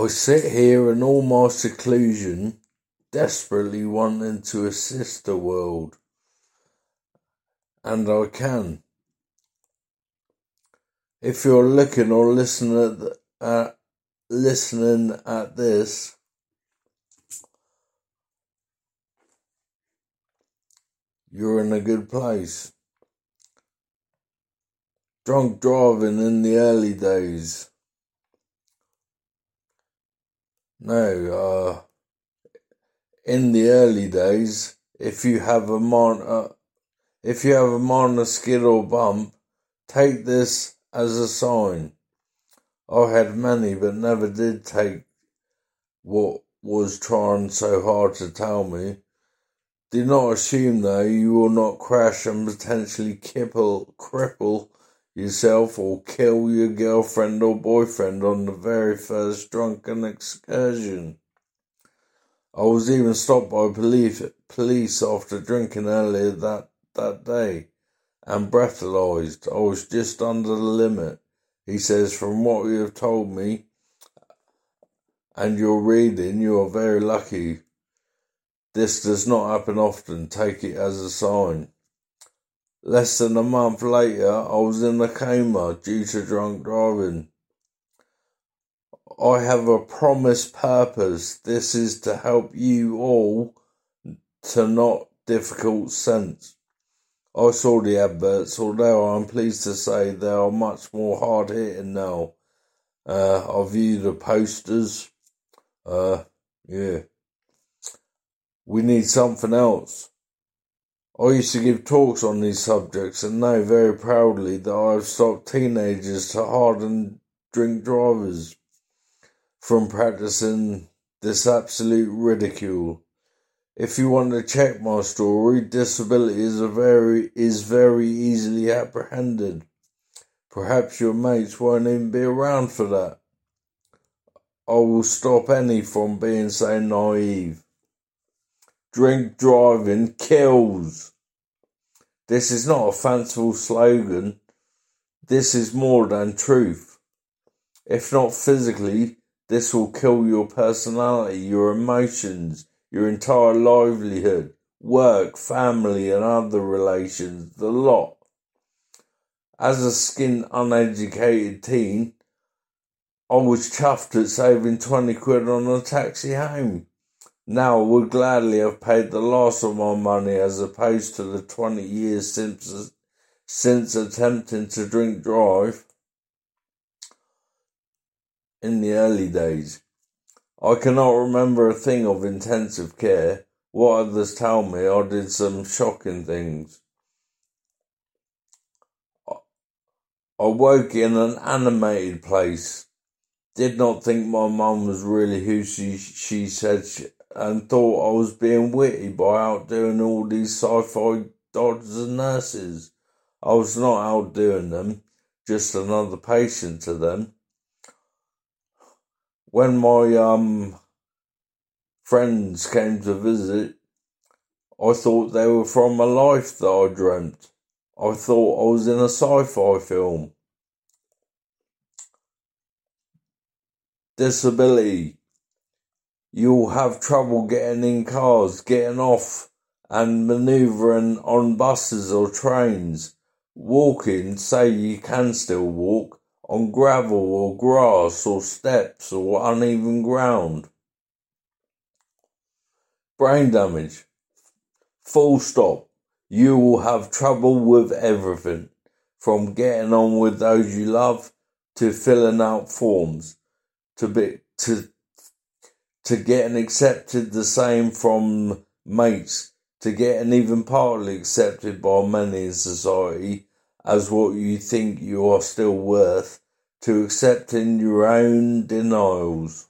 I sit here in all my seclusion, desperately wanting to assist the world. And I can. If you're looking or listening at, at uh, listening at this, you're in a good place. Drunk driving in the early days. No, uh, in the early days, if you have a mon, uh, if you have a minor skid or bump, take this as a sign. I had many, but never did take what was trying so hard to tell me. Do not assume, though, you will not crash and potentially cripple, cripple yourself or kill your girlfriend or boyfriend on the very first drunken excursion. I was even stopped by police, after drinking earlier that, that day and breathalyzed. I was just under the limit. He says, From what you have told me and your reading, you are very lucky. This does not happen often. Take it as a sign. Less than a month later, I was in a coma due to drunk driving. I have a promised purpose. This is to help you all to not difficult sense. I saw the adverts, although I'm pleased to say they are much more hard hitting now. Uh, I view the posters. Uh, yeah we need something else. I used to give talks on these subjects and know very proudly that I have stopped teenagers to hardened drink drivers from practicing this absolute ridicule. If you want to check my story, disability is very is very easily apprehended. Perhaps your mates won't even be around for that. I will stop any from being so naive. Drink driving kills. This is not a fanciful slogan. This is more than truth. If not physically, this will kill your personality, your emotions, your entire livelihood, work, family, and other relations, the lot. As a skin uneducated teen, I was chuffed at saving 20 quid on a taxi home. Now would gladly have paid the loss of my money as opposed to the 20 years since, since attempting to drink drive in the early days. I cannot remember a thing of intensive care. What others tell me, I did some shocking things. I woke in an animated place. Did not think my mum was really who she, she said she, and thought I was being witty by outdoing all these sci-fi doctors and nurses. I was not outdoing them, just another patient to them. When my um friends came to visit, I thought they were from a life that I dreamt. I thought I was in a sci-fi film. Disability you'll have trouble getting in cars, getting off, and manoeuvring on buses or trains. Walking, say you can still walk, on gravel or grass or steps or uneven ground. Brain damage. Full stop. You will have trouble with everything, from getting on with those you love to filling out forms, to be to to get getting accepted the same from mates, to get getting even partly accepted by many in society as what you think you are still worth, to accepting your own denials.